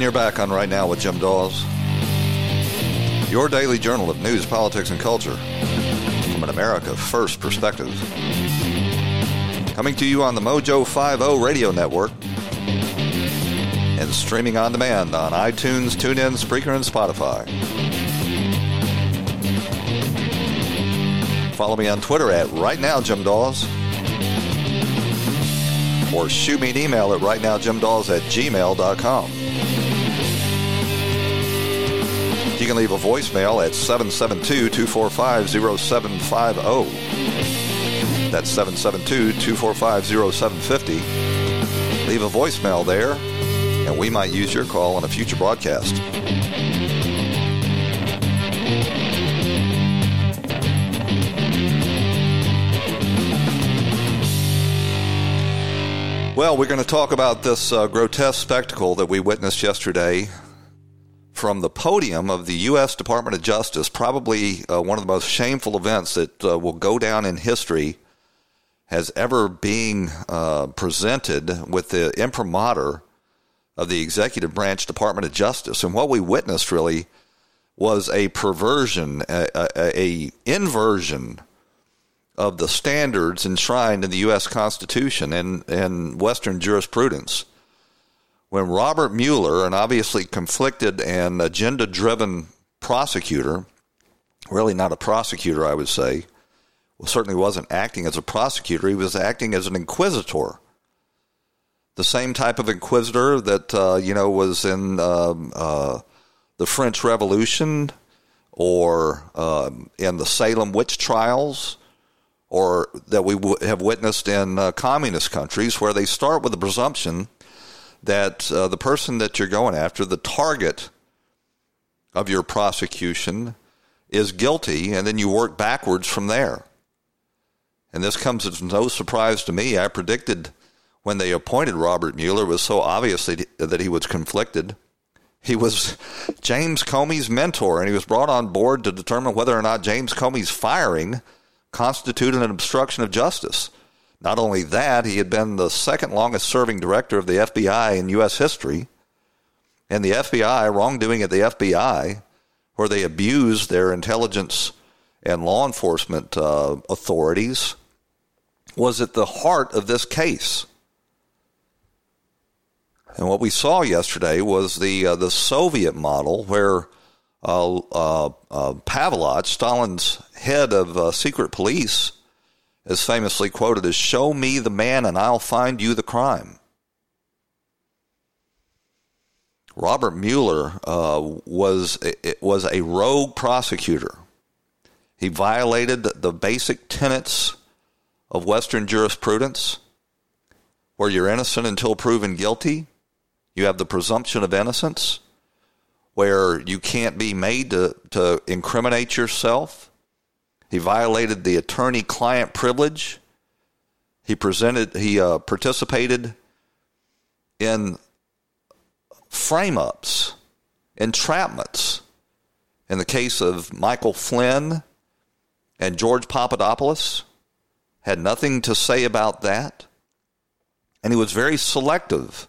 And you're back on Right Now with Jim Daws. Your daily journal of news, politics, and culture from an America First perspective. Coming to you on the Mojo 50 radio network and streaming on demand on iTunes, TuneIn, Spreaker, and Spotify. Follow me on Twitter at Right Now Jim Daws. Or shoot me an email at rightnowjimdaws at gmail.com. You can leave a voicemail at 772-245-0750. That's 772-245-0750. Leave a voicemail there, and we might use your call on a future broadcast. Well, we're going to talk about this uh, grotesque spectacle that we witnessed yesterday from the podium of the U.S. Department of Justice, probably uh, one of the most shameful events that uh, will go down in history as ever being uh, presented with the imprimatur of the executive branch Department of Justice. And what we witnessed really was a perversion, a, a, a inversion of the standards enshrined in the U.S. Constitution and, and Western jurisprudence. When Robert Mueller, an obviously conflicted and agenda driven prosecutor, really not a prosecutor, I would say, well, certainly wasn't acting as a prosecutor, he was acting as an inquisitor. The same type of inquisitor that, uh, you know, was in um, uh, the French Revolution or um, in the Salem witch trials or that we w- have witnessed in uh, communist countries where they start with the presumption that uh, the person that you're going after, the target of your prosecution, is guilty, and then you work backwards from there. And this comes as no surprise to me. I predicted when they appointed Robert Mueller was so obvious that he was conflicted. He was James Comey's mentor, and he was brought on board to determine whether or not James Comey's firing – constituted an obstruction of justice. Not only that, he had been the second longest serving director of the FBI in U.S. history. And the FBI, wrongdoing at the FBI, where they abused their intelligence and law enforcement uh, authorities, was at the heart of this case. And what we saw yesterday was the uh, the Soviet model, where uh, uh, uh, Pavlov, Stalin's head of uh, secret police, is famously quoted as "Show me the man, and I'll find you the crime." Robert Mueller uh, was was a rogue prosecutor. He violated the basic tenets of Western jurisprudence, where you're innocent until proven guilty. You have the presumption of innocence where you can't be made to, to incriminate yourself. He violated the attorney client privilege. He presented he uh, participated in frame ups, entrapments. In the case of Michael Flynn and George Papadopoulos, had nothing to say about that. And he was very selective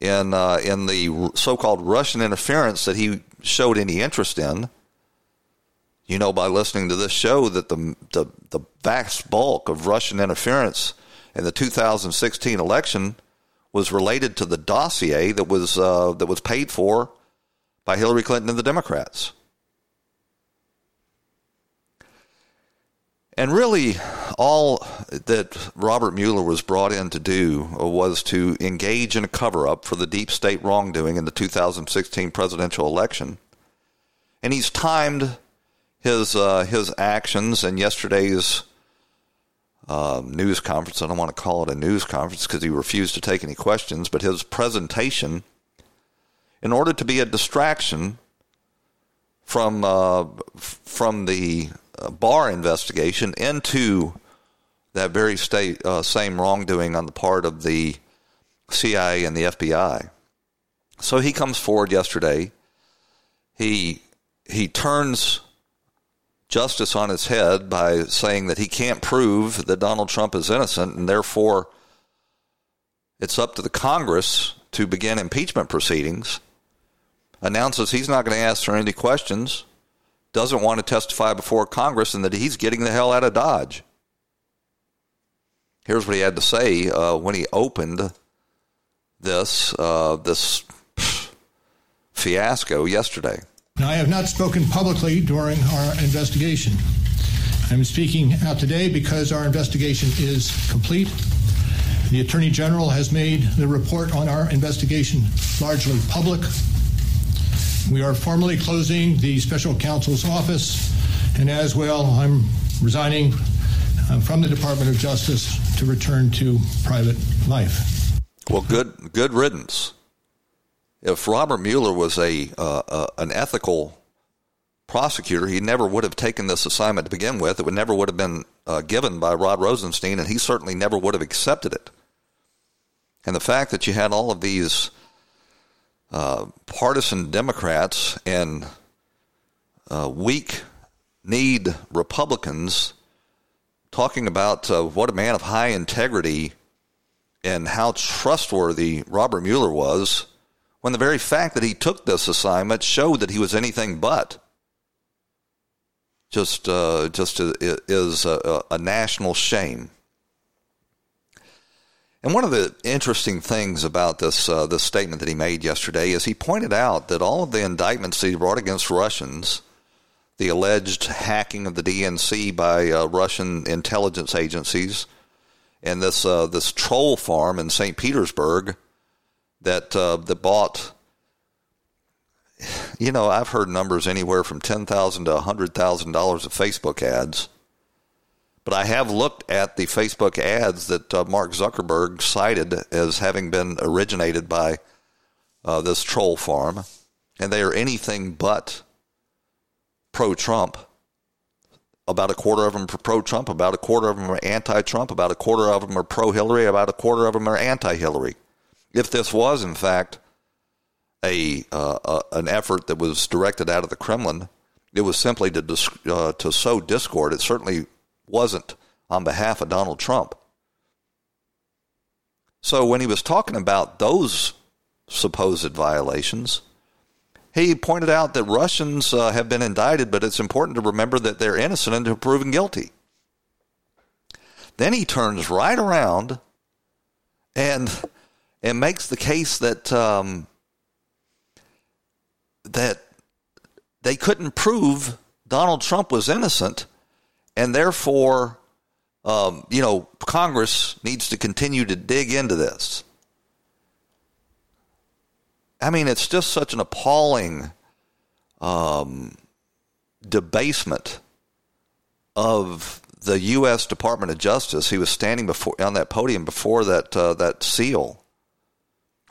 in uh, in the so-called Russian interference that he showed any interest in. You know, by listening to this show, that the the, the vast bulk of Russian interference in the 2016 election was related to the dossier that was uh, that was paid for by Hillary Clinton and the Democrats. And really, all that Robert Mueller was brought in to do was to engage in a cover up for the deep state wrongdoing in the 2016 presidential election. And he's timed his, uh, his actions and yesterday's uh, news conference. I don't want to call it a news conference because he refused to take any questions, but his presentation in order to be a distraction from uh, from the Barr investigation into that very state uh, same wrongdoing on the part of the CIA and the FBI. So he comes forward yesterday. He he turns justice on his head by saying that he can't prove that Donald Trump is innocent, and therefore it's up to the Congress to begin impeachment proceedings, announces he's not going to answer any questions, doesn't want to testify before Congress, and that he's getting the hell out of Dodge. Here's what he had to say uh, when he opened this uh, this fiasco yesterday. Now, I have not spoken publicly during our investigation. I'm speaking out today because our investigation is complete. The Attorney General has made the report on our investigation largely public. We are formally closing the special counsel's office, and as well, I'm resigning uh, from the Department of Justice to return to private life. Well, good good riddance. If Robert Mueller was a uh, uh, an ethical prosecutor, he never would have taken this assignment to begin with. It would never would have been uh, given by Rod Rosenstein, and he certainly never would have accepted it. And the fact that you had all of these uh, partisan Democrats and uh, weak kneed Republicans talking about what a man of high integrity and how trustworthy Robert Mueller was, when the very fact that he took this assignment showed that he was anything but. Just, uh, just is a, a national shame. And one of the interesting things about this uh, this statement that he made yesterday is he pointed out that all of the indictments he brought against Russians, the alleged hacking of the DNC by uh, Russian intelligence agencies, and this uh, this troll farm in St. Petersburg that uh, that bought. You know, I've heard numbers anywhere from ten thousand to hundred thousand dollars of Facebook ads but I have looked at the Facebook ads that uh, Mark Zuckerberg cited as having been originated by uh, this troll farm, and they are anything but pro Trump. About a quarter of them are pro Trump, about a quarter of them are anti Trump, about a quarter of them are pro Hillary, about a quarter of them are anti Hillary. If this was, in fact, a uh, uh, an effort that was directed out of the Kremlin, it was simply to uh, to sow discord. It certainly wasn't on behalf of Donald Trump. So when he was talking about those supposed violations, he pointed out that Russians uh, have been indicted, but it's important to remember that they're innocent until proven guilty. Then he turns right around and and makes the case that um, that they couldn't prove Donald Trump was innocent and therefore, um, you know, Congress needs to continue to dig into this. I mean, it's just such an appalling um, debasement of the U.S. Department of Justice. He was standing before on that podium before that uh, that seal.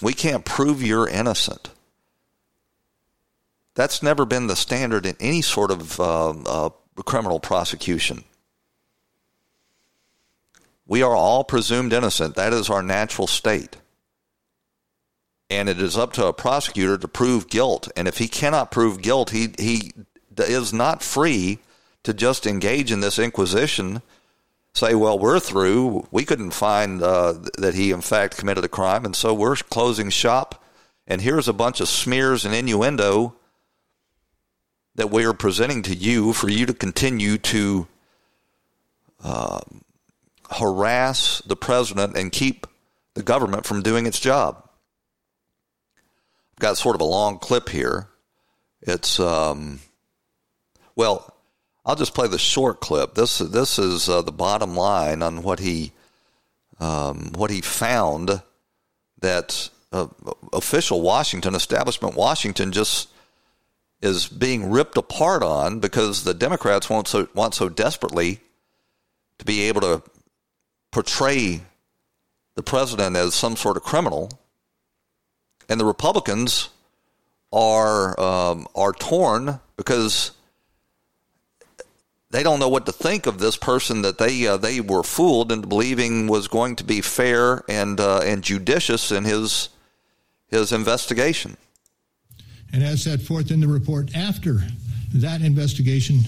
We can't prove you're innocent. That's never been the standard in any sort of uh, uh, criminal prosecution. We are all presumed innocent. That is our natural state. And it is up to a prosecutor to prove guilt. And if he cannot prove guilt, he, he is not free to just engage in this inquisition, say, well, we're through. We couldn't find uh, that he, in fact, committed a crime. And so we're closing shop. And here's a bunch of smears and innuendo that we are presenting to you for you to continue to uh, harass the president and keep the government from doing its job. I've got sort of a long clip here. It's um, well, I'll just play the short clip. This this is uh, the bottom line on what he um, what he found that uh, official Washington establishment Washington just is being ripped apart on because the Democrats want so want so desperately to be able to portray the president as some sort of criminal, and the Republicans are um, are torn because they don't know what to think of this person that they uh, they were fooled into believing was going to be fair and uh, and judicious in his his investigation. And as set forth in the report after that investigation,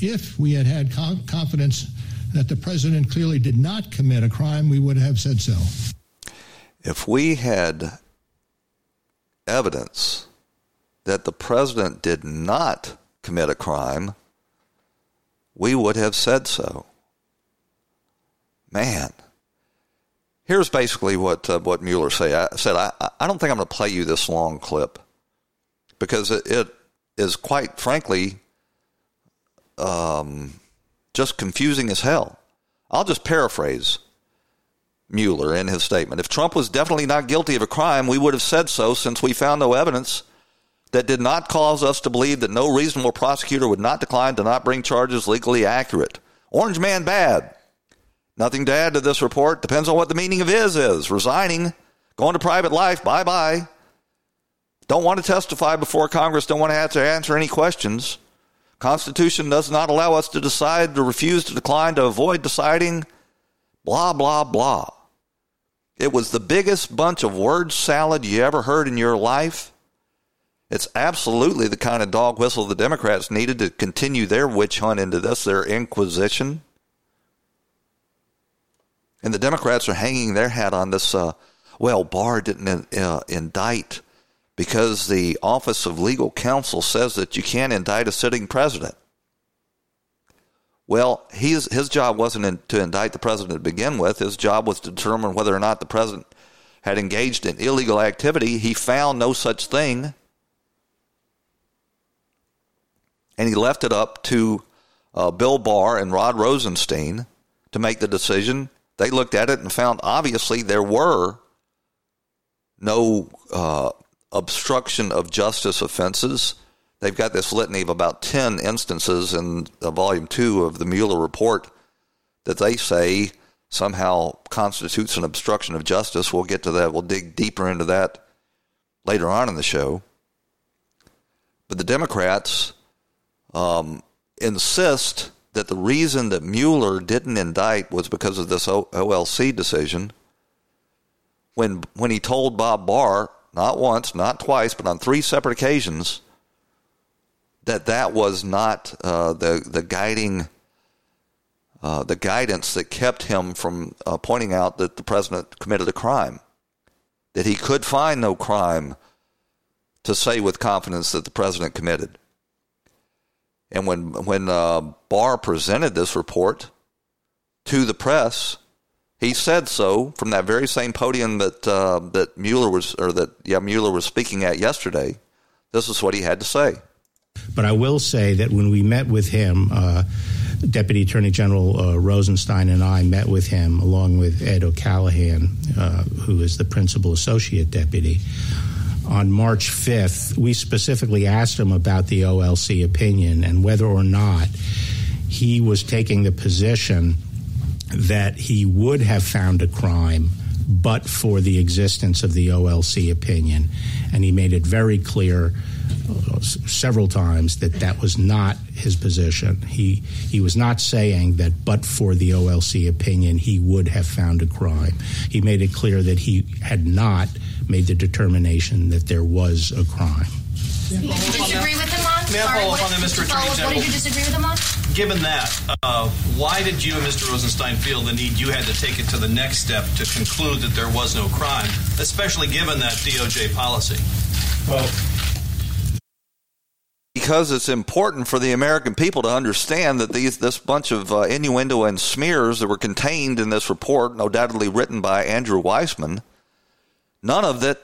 if we had had confidence that the president clearly did not commit a crime, we would have said so. If we had evidence that the president did not commit a crime, we would have said so. Man, here's basically what uh, what Mueller say. I said I, I don't think I'm going to play you this long clip because it, it is quite frankly um, just confusing as hell. I'll just paraphrase Mueller in his statement. If Trump was definitely not guilty of a crime, we would have said so since we found no evidence that did not cause us to believe that no reasonable prosecutor would not decline to not bring charges legally accurate. Orange man bad. Nothing to add to this report. Depends on what the meaning of is is. Resigning, going to private life, bye bye. Don't want to testify before Congress, don't want to have to answer any questions. Constitution does not allow us to decide, to refuse, to decline, to avoid deciding, blah, blah, blah. It was the biggest bunch of word salad you ever heard in your life. It's absolutely the kind of dog whistle the Democrats needed to continue their witch hunt into this, their inquisition. And the Democrats are hanging their hat on this. Uh, well, Barr didn't uh, indict because the Office of Legal Counsel says that you can't indict a sitting president. Well, his, his job wasn't in, to indict the president to begin with. His job was to determine whether or not the president had engaged in illegal activity. He found no such thing. And he left it up to uh, Bill Barr and Rod Rosenstein to make the decision they looked at it and found obviously there were no uh, obstruction of justice offenses. They've got this litany of about 10 instances in uh, volume two of the Mueller report that they say somehow constitutes an obstruction of justice. We'll get to that. We'll dig deeper into that later on in the show. But the Democrats um, insist that the reason that Mueller didn't indict was because of this OLC decision. When when he told Bob Barr not once, not twice, but on three separate occasions that that was not uh, the the guiding uh, the guidance that kept him from uh, pointing out that the president committed a crime, that he could find no crime to say with confidence that the president committed. And when when uh, Barr presented this report to the press, he said so from that very same podium that uh, that Mueller was, or that yeah Mueller was speaking at yesterday. This is what he had to say. But I will say that when we met with him, uh, Deputy Attorney General uh, Rosenstein and I met with him along with Ed O'Callaghan, uh, who is the principal associate deputy on March 5th, we specifically asked him about the OLC opinion and whether or not he was taking the position that he would have found a crime but for the existence of the OLC opinion. And he made it very clear uh, several times that that was not his position. He he was not saying that but for the OLC opinion he would have found a crime. He made it clear that he had not made the determination that there was a crime. Did you disagree with him on? May I follow up on that, Mr. Attorney General? What did you disagree with him on? Given that, uh, why did you and Mr. Rosenstein feel the need you had to take it to the next step to conclude that there was no crime, especially given that DOJ policy? Well, because it's important for the American people to understand that these this bunch of uh, innuendo and smears that were contained in this report, undoubtedly written by Andrew Weissmann, none of that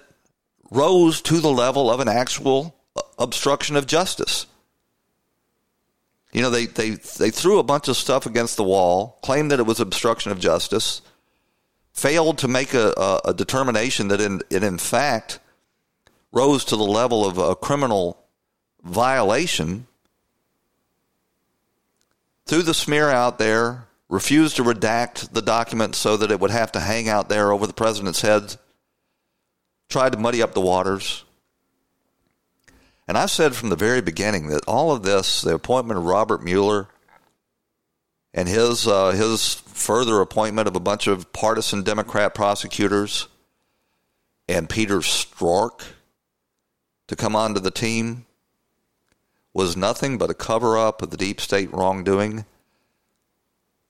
rose to the level of an actual uh, obstruction of justice. You know, they, they, they threw a bunch of stuff against the wall, claimed that it was obstruction of justice, failed to make a, a, a determination that in, it in fact rose to the level of a criminal violation, threw the smear out there, refused to redact the document so that it would have to hang out there over the president's head tried to muddy up the waters. And I've said from the very beginning that all of this, the appointment of Robert Mueller and his uh, his further appointment of a bunch of partisan Democrat prosecutors and Peter Strzok to come onto the team was nothing but a cover up of the deep state wrongdoing.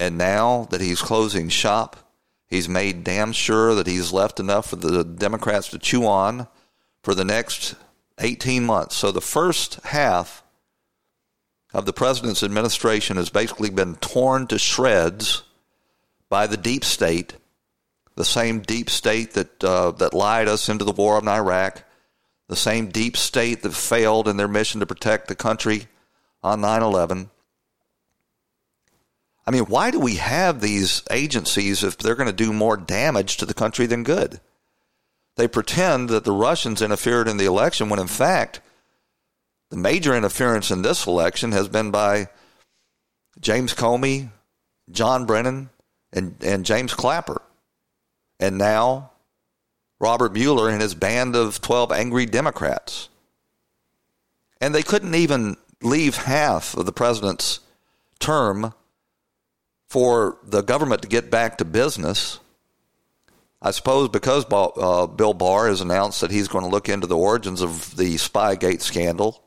And now that he's closing shop, He's made damn sure that he's left enough for the Democrats to chew on for the next 18 months. So the first half of the president's administration has basically been torn to shreds by the deep state, the same deep state that uh, that lied us into the war in Iraq, the same deep state that failed in their mission to protect the country on 9/11. I mean, why do we have these agencies if they're going to do more damage to the country than good? They pretend that the Russians interfered in the election when, in fact, the major interference in this election has been by James Comey, John Brennan, and, and James Clapper. And now Robert Mueller and his band of 12 angry Democrats. And they couldn't even leave half of the president's term for the government to get back to business. I suppose because uh, Bill Barr has announced that he's going to look into the origins of the Spygate scandal,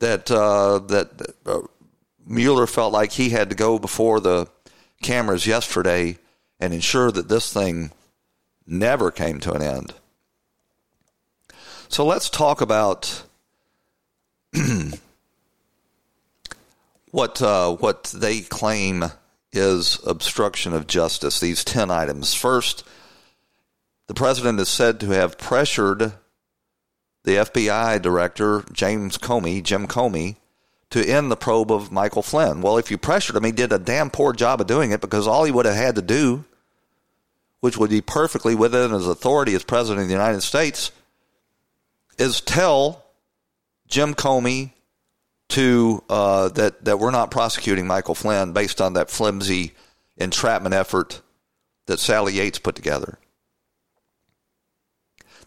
that uh, that uh, Mueller felt like he had to go before the cameras yesterday and ensure that this thing never came to an end. So let's talk about what uh, what they claim is obstruction of justice. These ten items. First, the president is said to have pressured the FBI director James Comey, Jim Comey, to end the probe of Michael Flynn. Well, if you pressured him, he did a damn poor job of doing it because all he would have had to do, which would be perfectly within his authority as president of the United States, is tell Jim Comey to uh, that that we're not prosecuting Michael Flynn based on that flimsy entrapment effort that Sally Yates put together.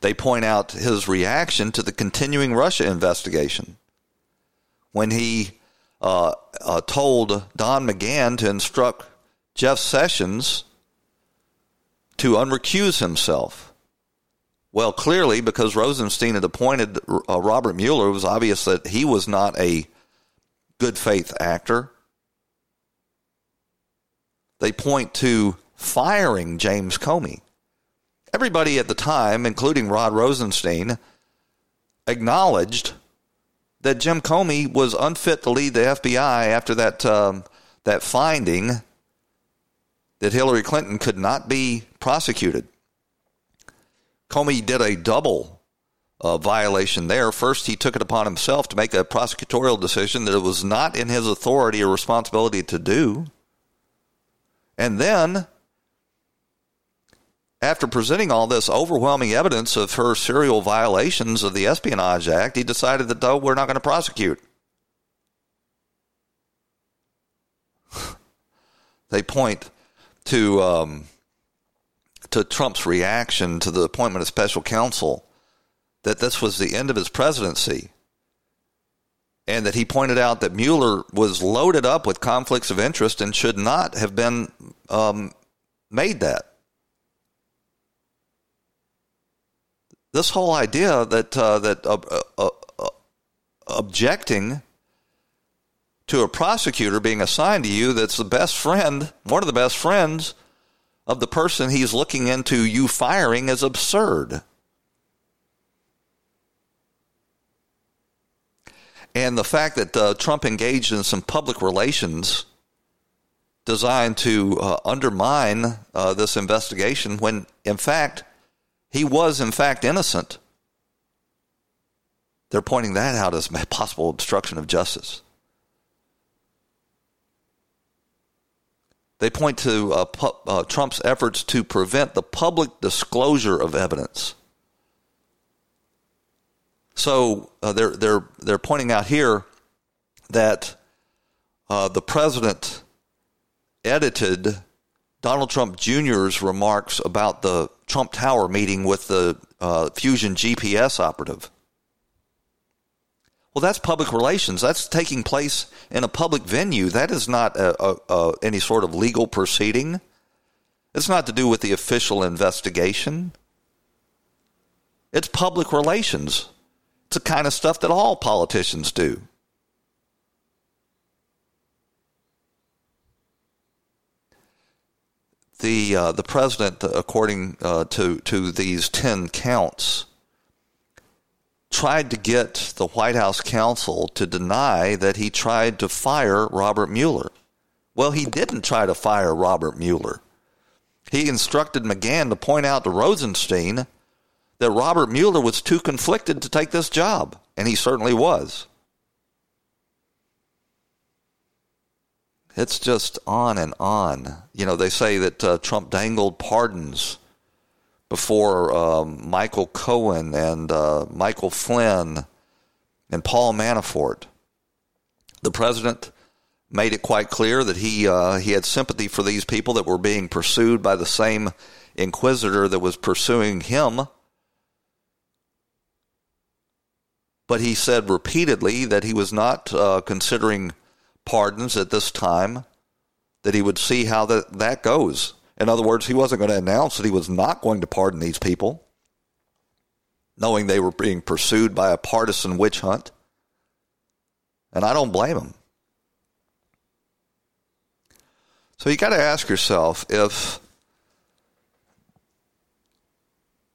They point out his reaction to the continuing Russia investigation when he uh, uh, told Don McGahn to instruct Jeff Sessions to unrecuse himself. Well, clearly, because Rosenstein had appointed uh, Robert Mueller, it was obvious that he was not a good faith actor. They point to firing James Comey. Everybody at the time, including Rod Rosenstein, acknowledged that Jim Comey was unfit to lead the FBI after that um, that finding that Hillary Clinton could not be prosecuted. Comey did a double uh, violation there. First, he took it upon himself to make a prosecutorial decision that it was not in his authority or responsibility to do. And then, after presenting all this overwhelming evidence of her serial violations of the Espionage Act, he decided that, though, we're not going to prosecute. they point to um, to Trump's reaction to the appointment of special counsel that this was the end of his presidency and that he pointed out that Mueller was loaded up with conflicts of interest and should not have been um, made that. This whole idea that uh, that uh, uh, uh objecting to a prosecutor being assigned to you that's the best friend, one of the best friends of the person he's looking into you firing is absurd. And the fact that uh, Trump engaged in some public relations designed to uh, undermine uh, this investigation when, in fact, he was, in fact, innocent. They're pointing that out as possible obstruction of justice. They point to uh, pu- uh, Trump's efforts to prevent the public disclosure of evidence. So uh, they're they're they're pointing out here that uh, the president edited Donald Trump Jr.'s remarks about the Trump Tower meeting with the uh, Fusion GPS operative. Well, that's public relations. That's taking place in a public venue. That is not a, a, a, any sort of legal proceeding. It's not to do with the official investigation. It's public relations. It's the kind of stuff that all politicians do. The uh, the president, according uh, to to these ten counts, tried to get the White House counsel to deny that he tried to fire Robert Mueller. Well, he didn't try to fire Robert Mueller. He instructed McGahn to point out to Rosenstein that Robert Mueller was too conflicted to take this job, and he certainly was. It's just on and on. You know, they say that uh, Trump dangled pardons before um, Michael Cohen and uh, Michael Flynn and Paul Manafort. The president made it quite clear that he uh, he had sympathy for these people that were being pursued by the same inquisitor that was pursuing him. But he said repeatedly that he was not uh, considering pardons at this time, that he would see how that, that goes. In other words, he wasn't going to announce that he was not going to pardon these people, knowing they were being pursued by a partisan witch hunt. And I don't blame him. So you got to ask yourself if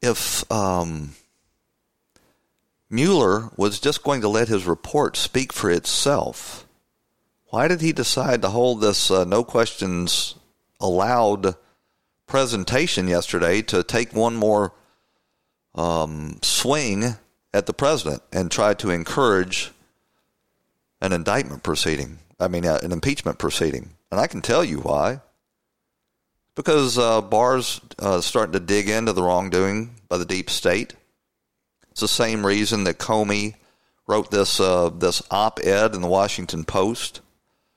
if um, Mueller was just going to let his report speak for itself, why did he decide to hold this uh, no questions allowed presentation yesterday to take one more um, swing at the president and try to encourage an indictment proceeding? I mean, uh, an impeachment proceeding. And I can tell you why. Because uh, Barr's uh, starting to dig into the wrongdoing by the deep state. It's the same reason that Comey wrote this uh, this op-ed in the Washington Post,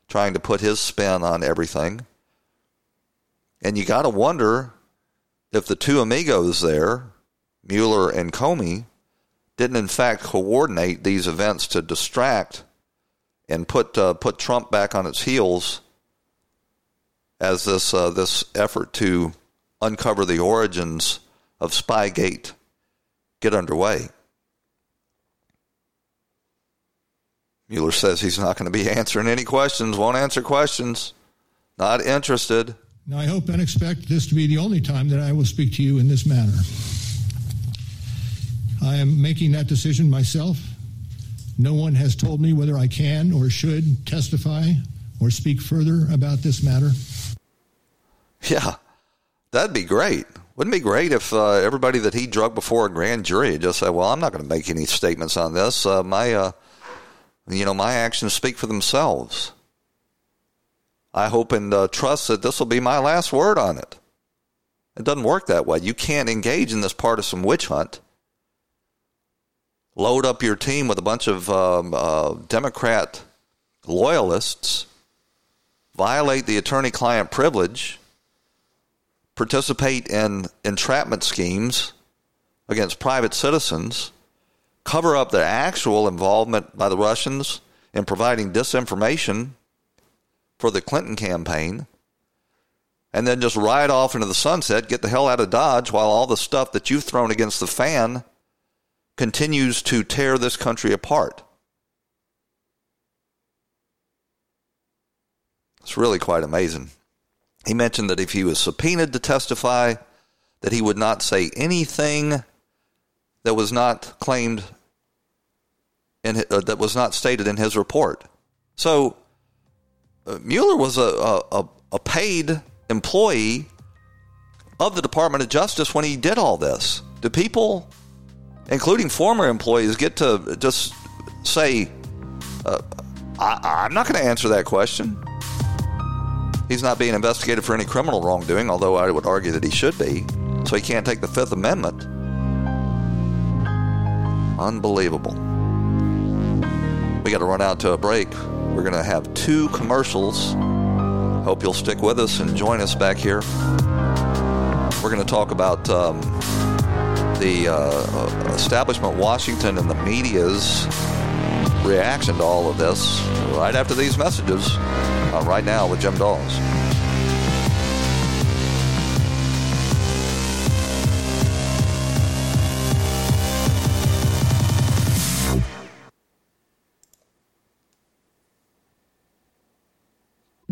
trying to put his spin on everything. And you got to wonder if the two amigos there, Mueller and Comey, didn't in fact coordinate these events to distract and put uh, put Trump back on its heels as this uh, this effort to uncover the origins of Spygate get underway. Mueller says he's not going to be answering any questions, won't answer questions, not interested. Now, I hope and expect this to be the only time that I will speak to you in this manner. I am making that decision myself. No one has told me whether I can or should testify or speak further about this matter. Yeah, that'd be great. Wouldn't it be great if uh, everybody that he drug before a grand jury just said, "Well, I'm not going to make any statements on this. Uh, my, uh, you know, my actions speak for themselves." I hope and uh, trust that this will be my last word on it. It doesn't work that way. You can't engage in this partisan witch hunt. Load up your team with a bunch of um, uh, Democrat loyalists, violate the attorney client privilege participate in entrapment schemes against private citizens, cover up their actual involvement by the Russians in providing disinformation for the Clinton campaign, and then just ride off into the sunset, get the hell out of Dodge while all the stuff that you've thrown against the fan continues to tear this country apart. It's really quite amazing. He mentioned that if he was subpoenaed to testify, that he would not say anything that was not claimed in uh, that was not stated in his report. So Mueller was a, a, a paid employee of the Department of Justice when he did all this. Do people, including former employees, get to just say, uh, I, I'm not going to answer that question? He's not being investigated for any criminal wrongdoing, although I would argue that he should be. So he can't take the Fifth Amendment. Unbelievable. We got to run out to a break. We're going to have two commercials. Hope you'll stick with us and join us back here. We're going to talk about um, the uh, establishment Washington and the media's reaction to all of this right after these messages uh, right now with Jim Daws.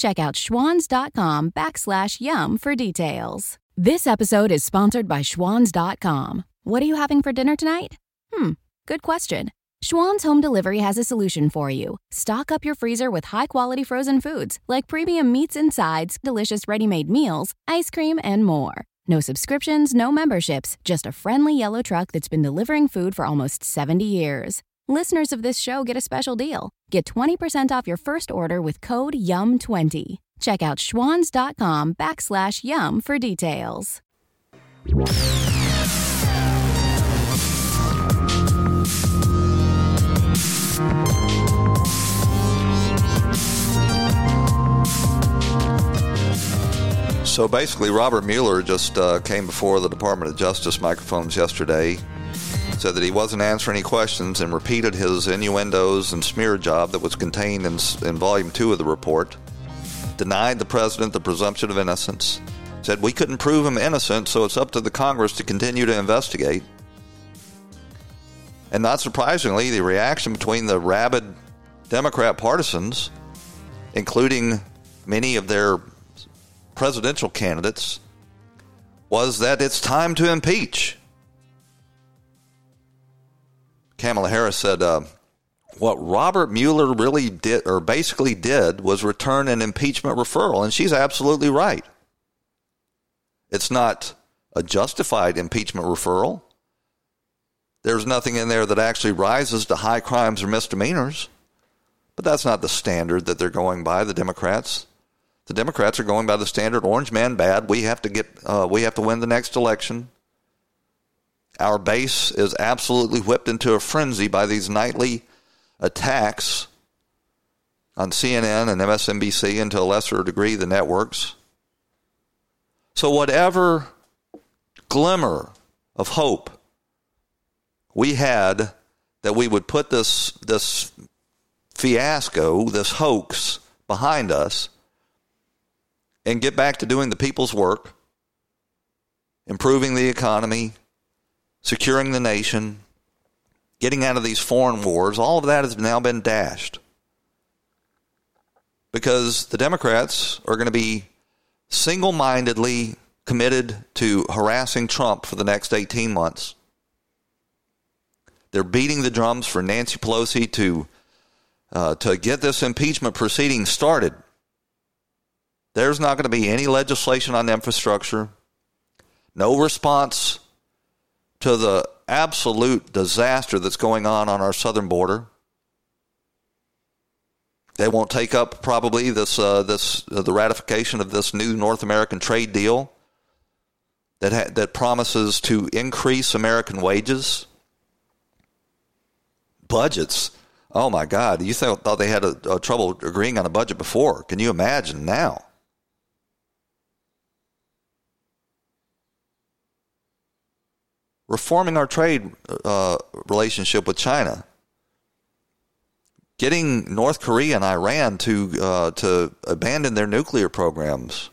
Check out schwans.com backslash YUM for details. This episode is sponsored by schwans.com. What are you having for dinner tonight? Hmm, good question. Schwan's Home Delivery has a solution for you. Stock up your freezer with high quality frozen foods like premium meats and sides, delicious ready made meals, ice cream, and more. No subscriptions, no memberships, just a friendly yellow truck that's been delivering food for almost 70 years. Listeners of this show get a special deal. Get 20% off your first order with code YUM20. Check out schwans.com backslash YUM for details. So basically, Robert Mueller just uh, came before the Department of Justice microphones yesterday, said that he wasn't answering any questions, and repeated his innuendos and smear job that was contained in, in Volume 2 of the report. Denied the president the presumption of innocence. Said we couldn't prove him innocent, so it's up to the Congress to continue to investigate. And not surprisingly, the reaction between the rabid Democrat partisans, including many of their presidential candidates was that it's time to impeach. Kamala Harris said, uh, what Robert Mueller really did, or basically did, was return an impeachment referral. And she's absolutely right. It's not a justified impeachment referral. There's nothing in there that actually rises to high crimes or misdemeanors. But that's not the standard that they're going by, the Democrats. The Democrats are going by the standard orange man bad. We have to get uh, we have to win the next election. Our base is absolutely whipped into a frenzy by these nightly attacks on CNN and MSNBC and to a lesser degree the networks. So whatever glimmer of hope we had that we would put this this fiasco, this hoax behind us and get back to doing the people's work, improving the economy, securing the nation, getting out of these foreign wars, all of that has now been dashed. Because the Democrats are going to be single mindedly committed to harassing Trump for the next 18 months. They're beating the drums for Nancy Pelosi to, uh, to get this impeachment proceeding started. There's not going to be any legislation on infrastructure, no response to the absolute disaster that's going on on our southern border. They won't take up probably this uh, this uh, the ratification of this new North American trade deal that ha- that promises to increase American wages. Budgets. Oh my God! You th- thought they had a, a trouble agreeing on a budget before? Can you imagine now? Reforming our trade uh, relationship with China, getting North Korea and Iran to uh, to abandon their nuclear programs,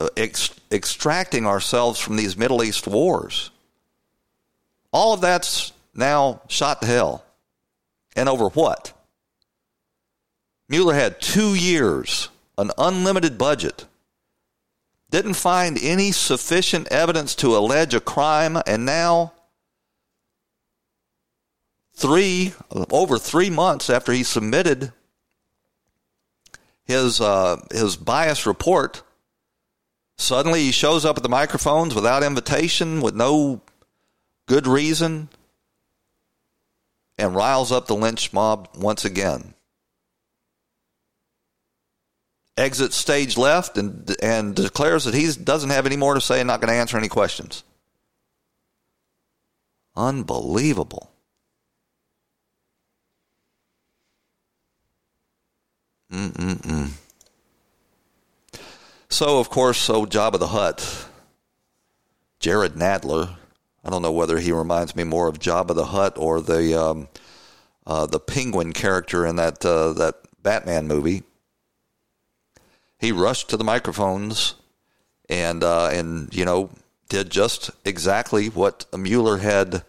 uh, ex- extracting ourselves from these Middle East wars. All of that's now shot to hell. And over what? Mueller had two years, an unlimited budget didn't find any sufficient evidence to allege a crime, and now, three over three months after he submitted his uh, his bias report, suddenly he shows up at the microphones without invitation, with no good reason, and riles up the lynch mob once again exits stage left and and declares that he doesn't have any more to say and not going to answer any questions. Unbelievable. Mm-mm-mm. So, of course, so Jabba the Hutt, Jared Nadler, I don't know whether he reminds me more of Jabba the Hutt or the um, uh, the Penguin character in that uh, that Batman movie. He rushed to the microphones and uh, and you know did just exactly what Mueller had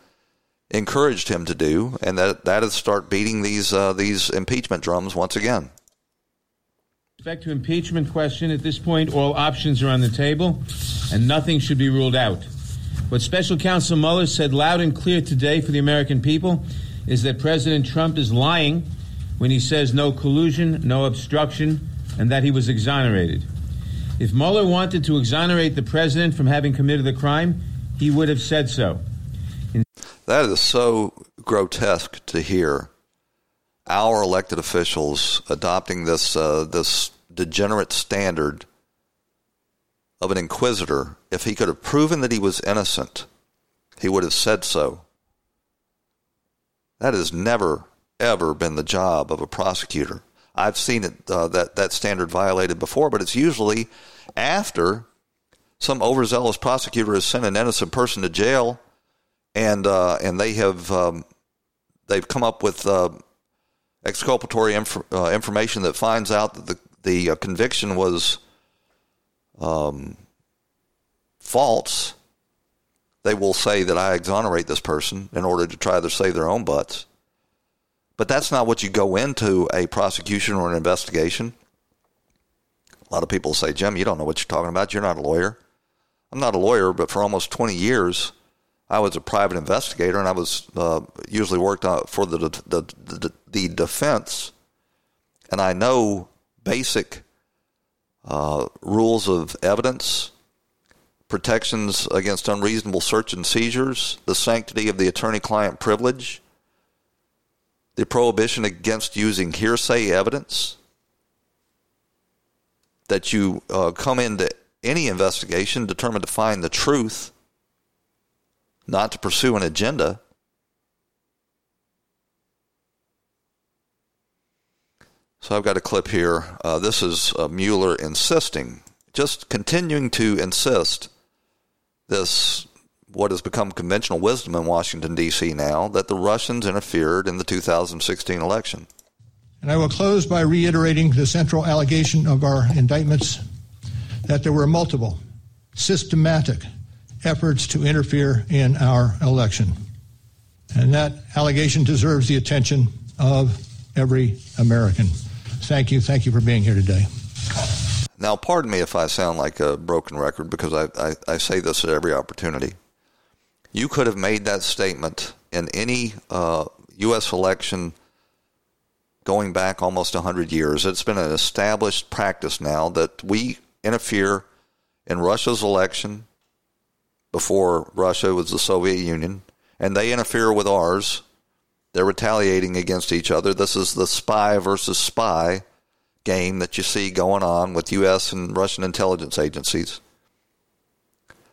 encouraged him to do, and that that is start beating these uh, these impeachment drums once again. Respect to impeachment question, at this point, all options are on the table, and nothing should be ruled out. What Special Counsel Mueller said loud and clear today for the American people is that President Trump is lying when he says no collusion, no obstruction, and that he was exonerated. If Mueller wanted to exonerate the president from having committed the crime, he would have said so. In- that is so grotesque to hear. Our elected officials adopting this uh, this degenerate standard of an inquisitor. If he could have proven that he was innocent, he would have said so. That has never ever been the job of a prosecutor. I've seen it uh, that that standard violated before, but it's usually after some overzealous prosecutor has sent an innocent person to jail, and uh, and they have um, they've come up with uh, exculpatory inf- uh, information that finds out that the the uh, conviction was um, false. They will say that I exonerate this person in order to try to save their own butts. But that's not what you go into a prosecution or an investigation. A lot of people say, Jim, you don't know what you're talking about. You're not a lawyer. I'm not a lawyer, but for almost 20 years, I was a private investigator, and I was uh, usually worked for the, the, the, the defense, and I know basic uh, rules of evidence, protections against unreasonable search and seizures, the sanctity of the attorney-client privilege, the prohibition against using hearsay evidence, that you uh, come into any investigation determined to find the truth, not to pursue an agenda. So I've got a clip here. Uh, this is uh, Mueller insisting, just continuing to insist this what has become conventional wisdom in Washington, D.C. now that the Russians interfered in the 2016 election. And I will close by reiterating the central allegation of our indictments that there were multiple, systematic efforts to interfere in our election. And that allegation deserves the attention of every American. Thank you. Thank you for being here today. Now, pardon me if I sound like a broken record because I, I, I say this at every opportunity. You could have made that statement in any uh, U.S. election going back almost 100 years. It's been an established practice now that we interfere in Russia's election before Russia was the Soviet Union, and they interfere with ours. They're retaliating against each other. This is the spy versus spy game that you see going on with U.S. and Russian intelligence agencies.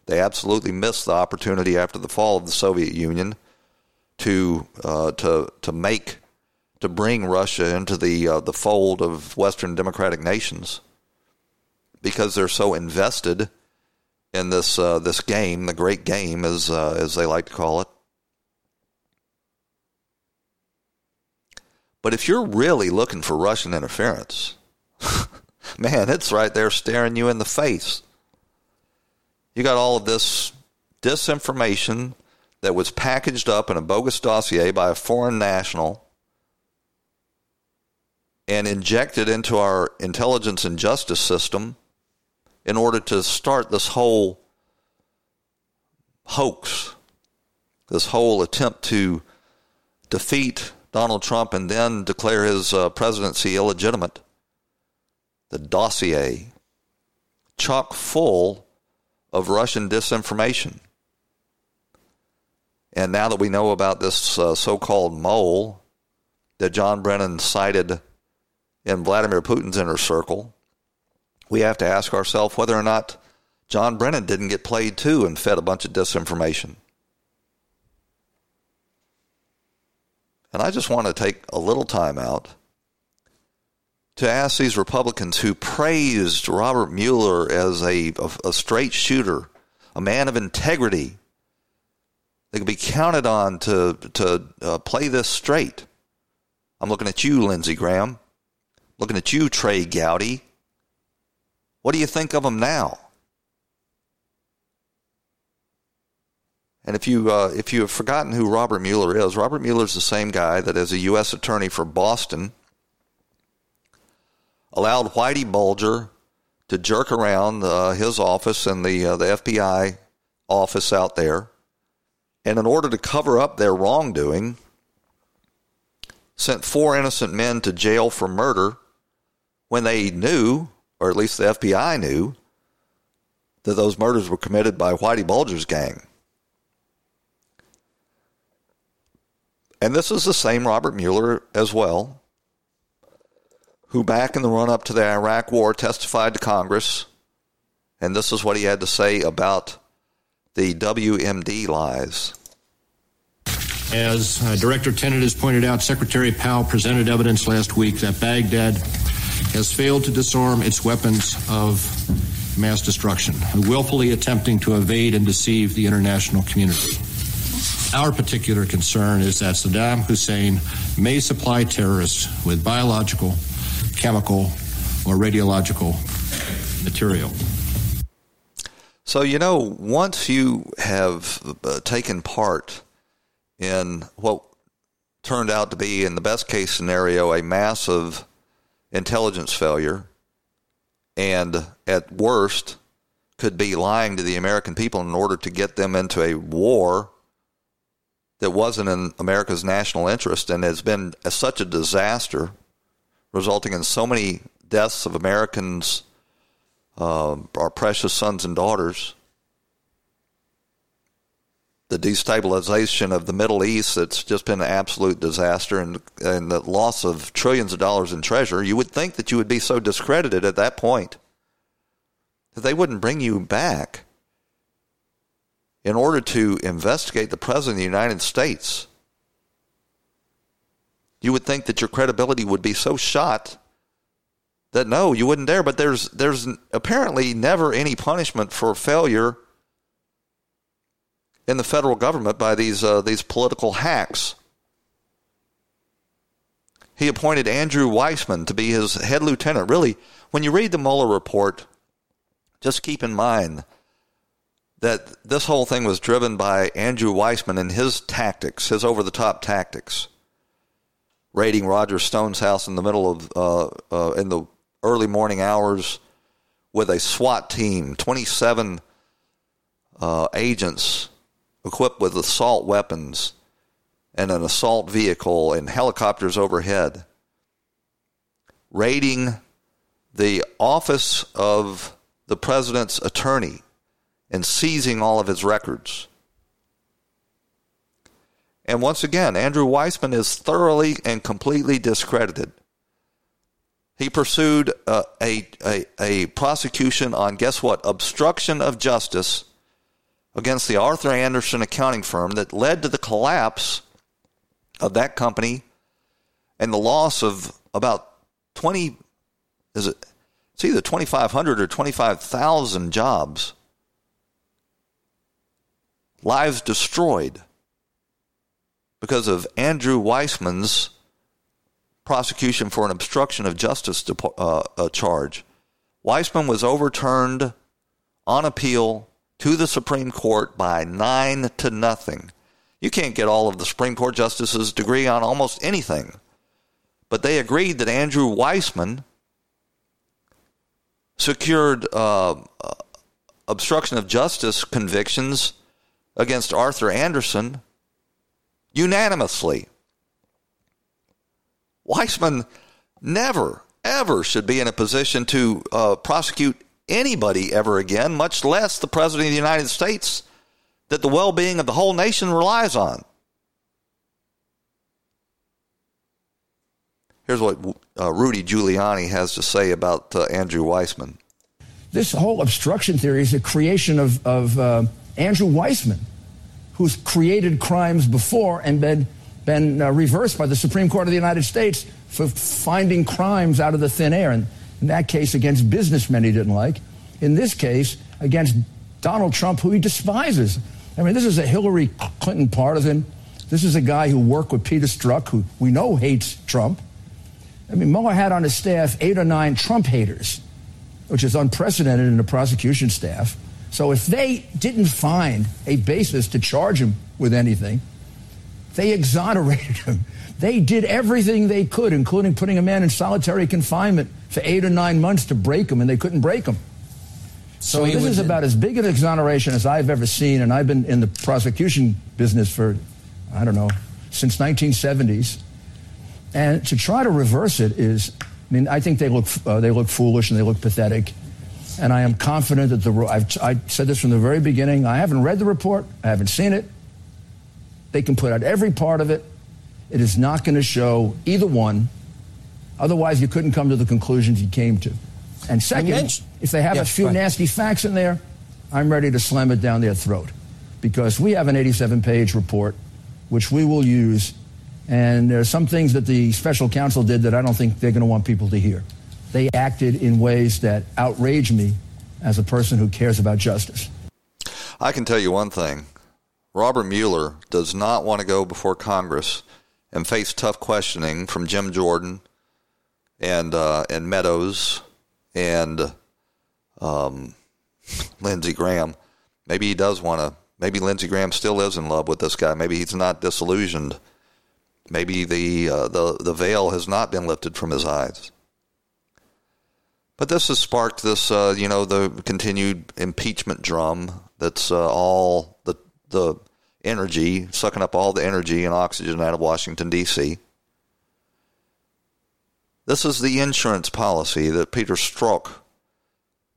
They absolutely missed the opportunity after the fall of the Soviet Union to uh, to to make to bring Russia into the uh, the fold of Western democratic nations because they're so invested in this uh, this game, the great game, as uh, as they like to call it. But if you're really looking for Russian interference, man, it's right there staring you in the face. You got all of this disinformation that was packaged up in a bogus dossier by a foreign national and injected into our intelligence and justice system in order to start this whole hoax, this whole attempt to defeat Donald Trump and then declare his uh, presidency illegitimate. The dossier, chock full of Russian disinformation. And now that we know about this uh, so called mole that John Brennan cited in Vladimir Putin's inner circle, we have to ask ourselves whether or not John Brennan didn't get played too and fed a bunch of disinformation. And I just want to take a little time out to ask these Republicans who praised Robert Mueller as a, a, a straight shooter, a man of integrity, They can be counted on to to uh, play this straight. I'm looking at you, Lindsey Graham. Looking at you, Trey Gowdy. What do you think of them now? And if you uh, if you have forgotten who Robert Mueller is, Robert Mueller is the same guy that, as a U.S. attorney for Boston, allowed Whitey Bulger to jerk around uh, his office and the uh, the FBI office out there, and in order to cover up their wrongdoing, sent four innocent men to jail for murder when they knew, or at least the FBI knew, that those murders were committed by Whitey Bulger's gang. And this is the same Robert Mueller as well, who back in the run up to the Iraq War testified to Congress. And this is what he had to say about the WMD lies. As uh, Director Tenet has pointed out, Secretary Powell presented evidence last week that Baghdad has failed to disarm its weapons of mass destruction, willfully attempting to evade and deceive the international community. Our particular concern is that Saddam Hussein may supply terrorists with biological, chemical, or radiological material. So, you know, once you have uh, taken part in what turned out to be, in the best case scenario, a massive intelligence failure, and at worst, could be lying to the American people in order to get them into a war that wasn't in America's national interest and has been a, such a disaster, resulting in so many deaths of Americans, uh, our precious sons and daughters. The destabilization of the Middle East, it's just been an absolute disaster, and, and the loss of trillions of dollars in treasure. You would think that you would be so discredited at that point that they wouldn't bring you back in order to investigate the President of the United States. You would think that your credibility would be so shot that no, you wouldn't dare. But there's there's apparently never any punishment for failure in the federal government by these uh, these political hacks. He appointed Andrew Weissmann to be his head lieutenant. Really, when you read the Mueller report, just keep in mind that this whole thing was driven by Andrew Weissmann and his tactics, his over the top tactics. Raiding Roger Stone's house in the middle of, uh, uh, in the early morning hours with a SWAT team, 27 uh, agents equipped with assault weapons and an assault vehicle and helicopters overhead. Raiding the office of the president's attorney and seizing all of his records. And once again, Andrew Weissmann is thoroughly and completely discredited. He pursued uh, a, a, a prosecution on, guess what, obstruction of justice against the Arthur Andersen accounting firm that led to the collapse of that company and the loss of about 20, is it, it's either 2,500 or 25,000 jobs lives destroyed because of Andrew Weissmann's prosecution for an obstruction of justice uh, uh, charge. Weissmann was overturned on appeal to the Supreme Court by nine to nothing. You can't get all of the Supreme Court justices' degree on almost anything. But they agreed that Andrew Weissmann secured uh, uh obstruction of justice convictions against Arthur Andersen unanimously. Weissmann never, ever should be in a position to uh, prosecute anybody ever again, much less the President of the United States that the well being of the whole nation relies on. Here's what uh, Rudy Giuliani has to say about uh, Andrew Weissmann. This whole obstruction theory is a creation of, of uh, Andrew Weissmann, who's created crimes before and been, been uh, reversed by the Supreme Court of the United States for finding crimes out of the thin air. And in that case, against businessmen he didn't like. In this case, against Donald Trump, who he despises. I mean, this is a Hillary Clinton partisan. This is a guy who worked with Peter Strzok, who we know hates Trump. I mean, Mueller had on his staff eight or nine Trump haters, which is unprecedented in the prosecution staff. So if they didn't find a basis to charge him with anything, they exonerated him. They did everything they could, including putting a man in solitary confinement for eight or nine months to break him, and they couldn't break him. So, so this is about as big an exoneration as I've ever seen, and I've been in the prosecution business for, I don't know, since 1970s. And to try to reverse it is, I mean, I think they look uh, they look foolish and they look pathetic. And I am confident that the I've I said this from the very beginning. I haven't read the report. I haven't seen it. They can put out every part of it. It is not going to show either one. Otherwise, you couldn't come to the conclusions you came to. And second, if they have a few nasty facts in there, I'm ready to slam it down their throat. Because we have an 87 page report, which we will use. And there are some things that the special counsel did that I don't think they're going to want people to hear. They acted in ways that outrage me as a person who cares about justice. I can tell you one thing Robert Mueller does not want to go before Congress and face tough questioning from Jim Jordan and uh, and Meadows and um, Lindsey Graham. Maybe he does want to. Maybe Lindsey Graham still is in love with this guy. Maybe he's not disillusioned. Maybe the uh, the the veil has not been lifted from his eyes. But this has sparked this, uh, you know, the continued impeachment drum. That's uh, all the the energy, sucking up all the energy and oxygen out of Washington D.C. This is the insurance policy that Peter Strzok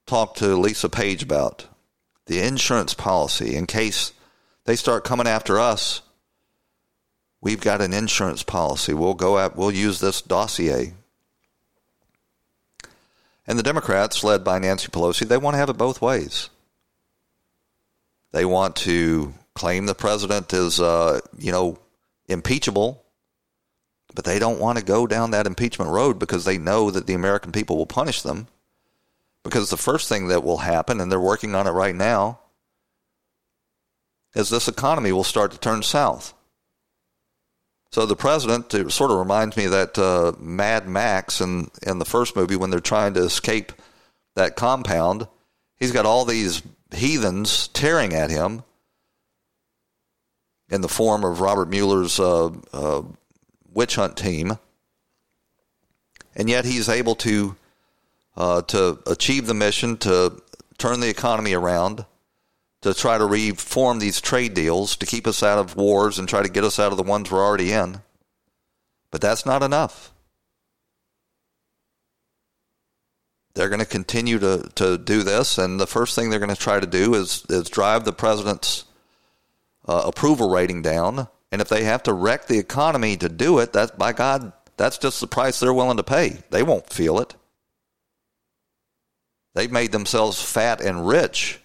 talked to Lisa Page about. The insurance policy, in case they start coming after us, we've got an insurance policy. We'll go at, we'll use this dossier. And the Democrats, led by Nancy Pelosi, they want to have it both ways. They want to claim the president is, uh, you know, impeachable but they don't want to go down that impeachment road because they know that the American people will punish them. Because the first thing that will happen, and they're working on it right now, is this economy will start to turn south. So the president it sort of reminds me of that uh, Mad Max in, in the first movie when they're trying to escape that compound. He's got all these heathens tearing at him in the form of Robert Mueller's uh, uh, witch hunt team, and yet he's able to uh, to achieve the mission to turn the economy around, to try to reform these trade deals, to keep us out of wars and try to get us out of the ones we're already in. But that's not enough. They're going to continue to, to do this, and the first thing they're going to try to do is, is drive the president's uh, approval rating down and if they have to wreck the economy to do it, that by God, that's just the price they're willing to pay. They won't feel it. They've made themselves fat and rich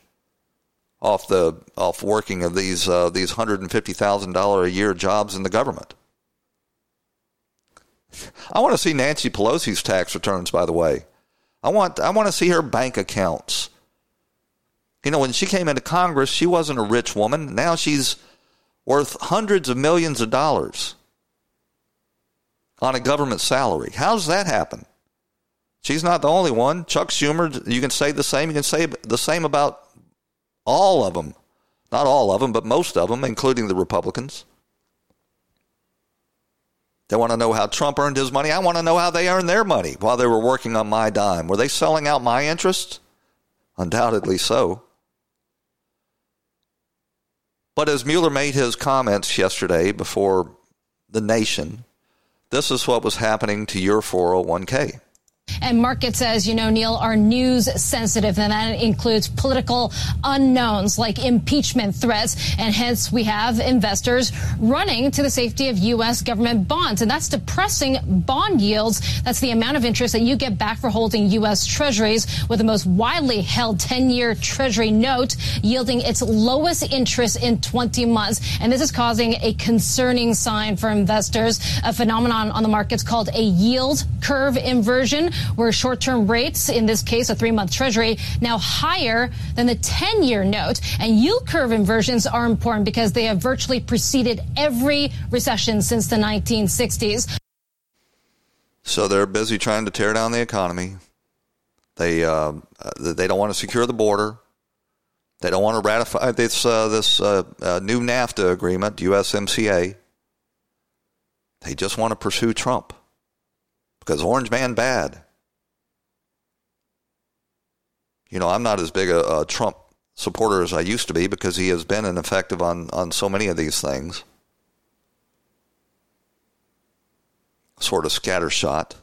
off the off working of these uh, these hundred and fifty thousand dollar a year jobs in the government. I want to see Nancy Pelosi's tax returns. By the way, I want I want to see her bank accounts. You know, when she came into Congress, she wasn't a rich woman. Now she's worth hundreds of millions of dollars on a government salary. How does that happen? She's not the only one. Chuck Schumer, you can say the same. You can say the same about all of them. Not all of them, but most of them, including the Republicans. They want to know how Trump earned his money. I want to know how they earned their money while they were working on my dime. Were they selling out my interests? Undoubtedly so. But as Mueller made his comments yesterday before the nation, this is what was happening to your 401k. And markets, as you know, Neil, are news sensitive, and that includes political unknowns like impeachment threats. And hence, we have investors running to the safety of U.S. government bonds. And that's depressing bond yields. That's the amount of interest that you get back for holding U.S. treasuries, with the most widely held 10 year treasury note yielding its lowest interest in 20 months. And this is causing a concerning sign for investors, a phenomenon on the markets called a yield curve inversion where short term rates, in this case, a three month treasury, now higher than the 10 year note. And yield curve inversions are important because they have virtually preceded every recession since the 1960s. So they're busy trying to tear down the economy. They uh, they don't want to secure the border. They don't want to ratify this uh, this uh, uh new NAFTA agreement, USMCA. They just want to pursue Trump because Orange Man bad. You know, I'm not as big a, a Trump supporter as I used to be because he has been ineffective on, on so many of these things. Sort of scattershot.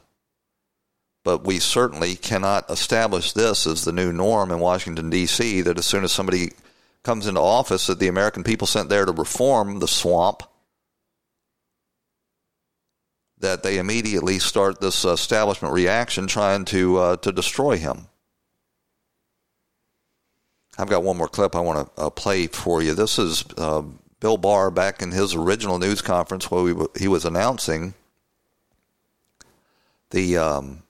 But we certainly cannot establish this as the new norm in Washington, D.C., that as soon as somebody comes into office, that the American people sent there to reform the swamp, that they immediately start this establishment reaction trying to, uh, to destroy him. I've got one more clip I want to uh, play for you. This is uh, Bill Barr back in his original news conference where we, he was announcing the. Um,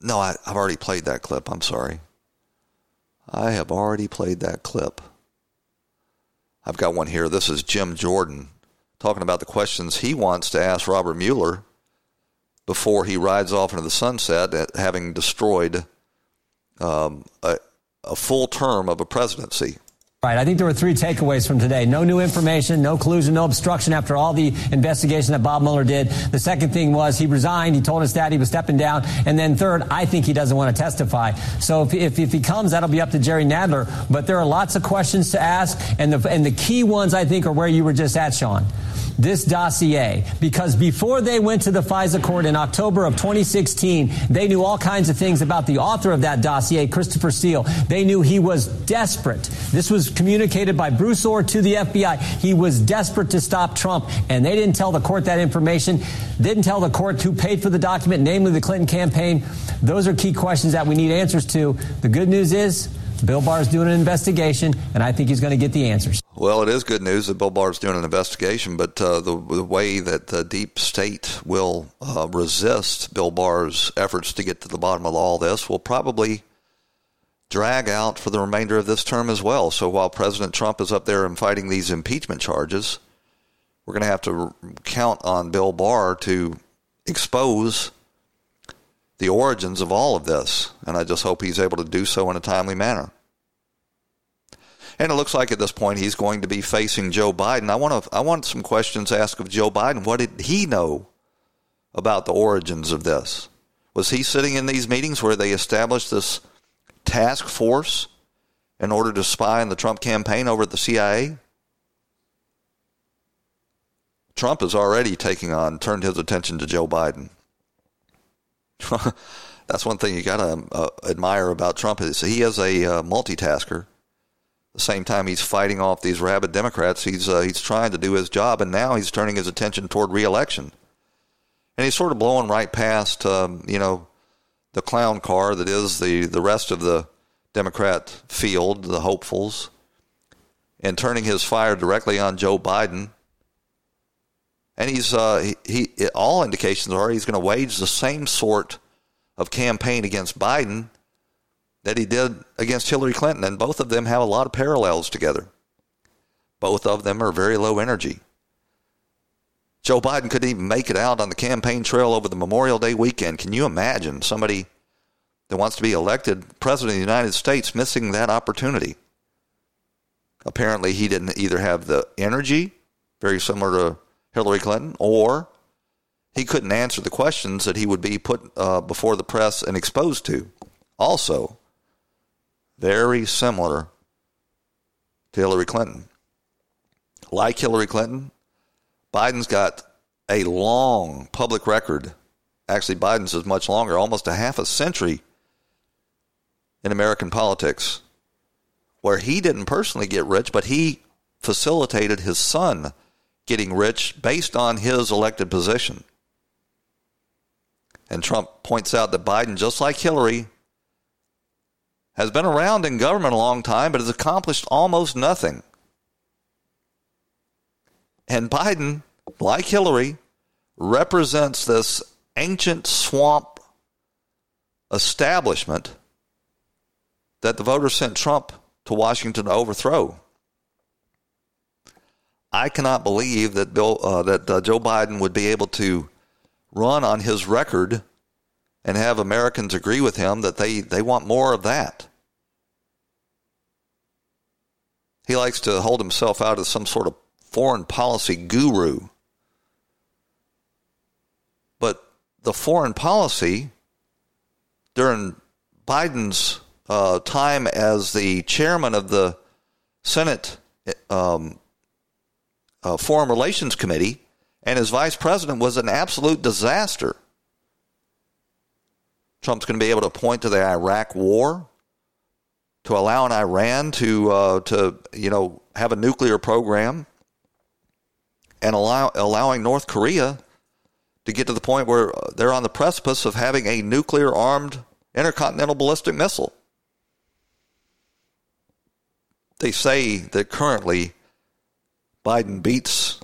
no, I, I've already played that clip. I'm sorry. I have already played that clip. I've got one here. This is Jim Jordan talking about the questions he wants to ask Robert Mueller before he rides off into the sunset, having destroyed um, a, a full term of a presidency. Right. I think there were three takeaways from today. No new information, no collusion, no obstruction after all the investigation that Bob Mueller did. The second thing was he resigned. He told his dad he was stepping down. And then third, I think he doesn't want to testify. So if, if, if he comes, that'll be up to Jerry Nadler. But there are lots of questions to ask. And the, and the key ones, I think, are where you were just at, Sean this dossier because before they went to the FISA court in October of 2016, they knew all kinds of things about the author of that dossier, Christopher Steele. They knew he was desperate. This was communicated by Bruce Ohr to the FBI. He was desperate to stop Trump, and they didn't tell the court that information. Didn't tell the court who paid for the document, namely the Clinton campaign. Those are key questions that we need answers to. The good news is Bill Barr is doing an investigation, and I think he's going to get the answers. Well, it is good news that Bill Barr is doing an investigation, but uh, the, the, way that the deep state will uh, resist Bill Barr's efforts to get to the bottom of all this will probably drag out for the remainder of this term as well. So while President Trump is up there and fighting these impeachment charges, we're going to have to count on Bill Barr to expose the origins of all of this. And I just hope he's able to do so in a timely manner. And it looks like at this point he's going to be facing Joe Biden. I want to I want some questions asked of Joe Biden. What did he know about the origins of this? Was he sitting in these meetings where they established this task force in order to spy on the Trump campaign over at the CIA? Trump is already taking on turned his attention to Joe Biden. That's one thing you got to uh, admire about Trump is he is a uh, multitasker. The same time, he's fighting off these rabid Democrats. He's uh, he's trying to do his job, and now he's turning his attention toward reelection. And he's sort of blowing right past, um, you know, the clown car that is the the rest of the Democrat field, the hopefuls, and turning his fire directly on Joe Biden and he's uh, he, he all indications are he's going to wage the same sort of campaign against Biden that he did against Hillary Clinton, and both of them have a lot of parallels together. Both of them are very low energy. Joe Biden couldn't even make it out on the campaign trail over the Memorial Day weekend. Can you imagine somebody that wants to be elected president of the United States missing that opportunity? Apparently, he didn't either have the energy, very similar to Hillary Clinton, or he couldn't answer the questions that he would be put uh, before the press and exposed to. Also, very similar to Hillary Clinton. Like Hillary Clinton, Biden's got a long public record. Actually, Biden's is much longer, almost a half a century in American politics, where he didn't personally get rich, but he facilitated his son getting rich based on his elected position. And Trump points out that Biden, just like Hillary, has been around in government a long time, but has accomplished almost nothing. And Biden, like Hillary, represents this ancient swamp establishment that the voters sent Trump to Washington to overthrow. I cannot believe that Bill uh, that uh, Joe Biden would be able to run on his record and have Americans agree with him that they, they want more of that. He likes to hold himself out as some sort of foreign policy guru. But the foreign policy during Biden's uh, time as the chairman of the Senate um, uh, Foreign Relations Committee and his vice president was an absolute disaster. Trump's going to be able to point to the Iraq War, to allowing Iran to uh, to you know have a nuclear program, and allow allowing North Korea to get to the point where they're on the precipice of having a nuclear armed intercontinental ballistic missile. They say that currently Biden beats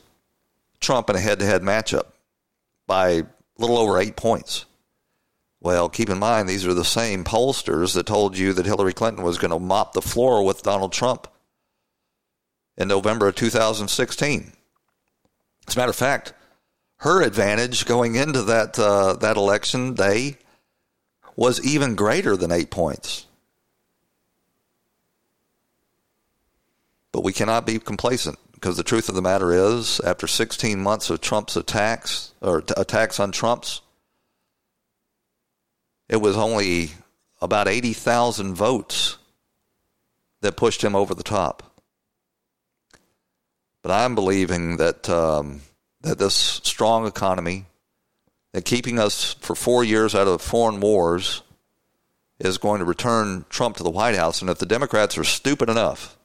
Trump in a head to head matchup by a little over eight points. Well, keep in mind, these are the same pollsters that told you that Hillary Clinton was going to mop the floor with Donald Trump in November of 2016. As a matter of fact, her advantage going into that uh, that election day was even greater than eight points. But we cannot be complacent because the truth of the matter is, after 16 months of Trump's attacks or t- attacks on Trump's, it was only about 80,000 votes that pushed him over the top. But I'm believing that um, that this strong economy, that keeping us for four years out of foreign wars, is going to return Trump to the White House. And if the Democrats are stupid enough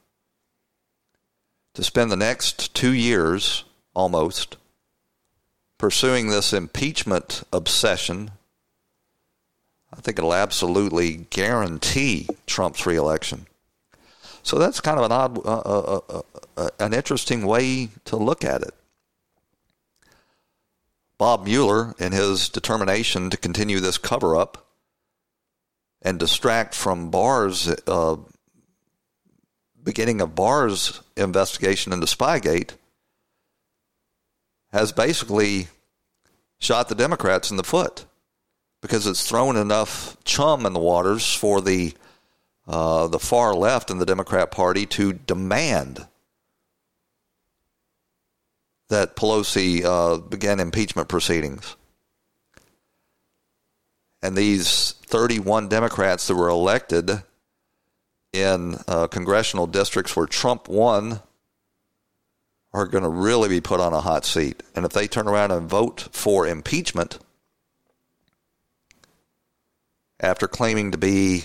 to spend the next two years almost pursuing this impeachment obsession, I think it'll absolutely guarantee Trump's reelection. So that's kind of an odd, uh, uh, uh, uh an interesting way to look at it. Bob Mueller, in his determination to continue this cover up and distract from Barr's uh, beginning of Barr's investigation into Spygate has basically shot the Democrats in the foot because it's thrown enough chum in the waters for the uh, the far left in the Democrat Party to demand that Pelosi uh, begin impeachment proceedings. And these 31 Democrats that were elected in uh, congressional districts where Trump won are going to really be put on a hot seat. And if they turn around and vote for impeachment after claiming to be,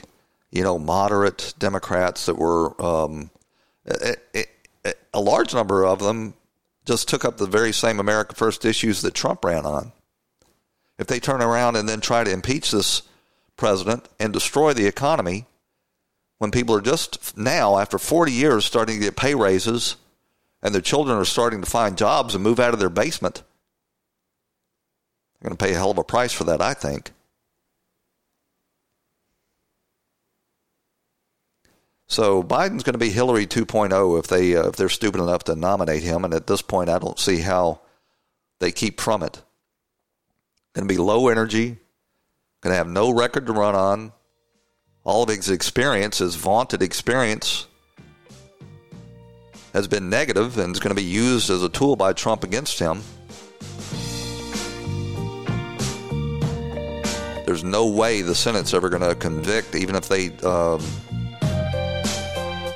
you know, moderate Democrats that were, um, it, it, a large number of them just took up the very same America First issues that Trump ran on. If they turn around and then try to impeach this president and destroy the economy, when people are just now, after 40 years, starting to get pay raises and their children are starting to find jobs and move out of their basement. They're going to pay a hell of a price for that, I think. So Biden's going to be Hillary 2.0 if they uh, if they're stupid enough to nominate him, and at this point, I don't see how they keep from it. Going to be low energy, going to have no record to run on, all of his experience, his vaunted experience, has been negative and is going to be used as a tool by Trump against him. There's no way the Senate's ever going to convict, even if they um,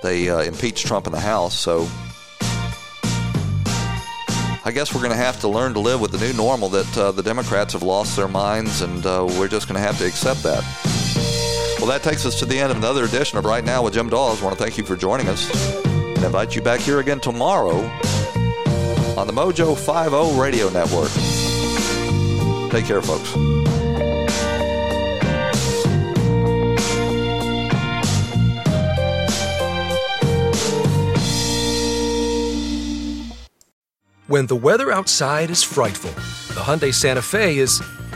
they uh, impeach Trump in the House. So I guess we're going to have to learn to live with the new normal that uh, the Democrats have lost their minds, and uh, we're just going to have to accept that. Well, that takes us to the end of another edition of Right Now with Jim Daws. I want to thank you for joining us and invite you back here again tomorrow on the Mojo 50 Radio Network. Take care, folks. When the weather outside is frightful, the Hyundai Santa Fe is,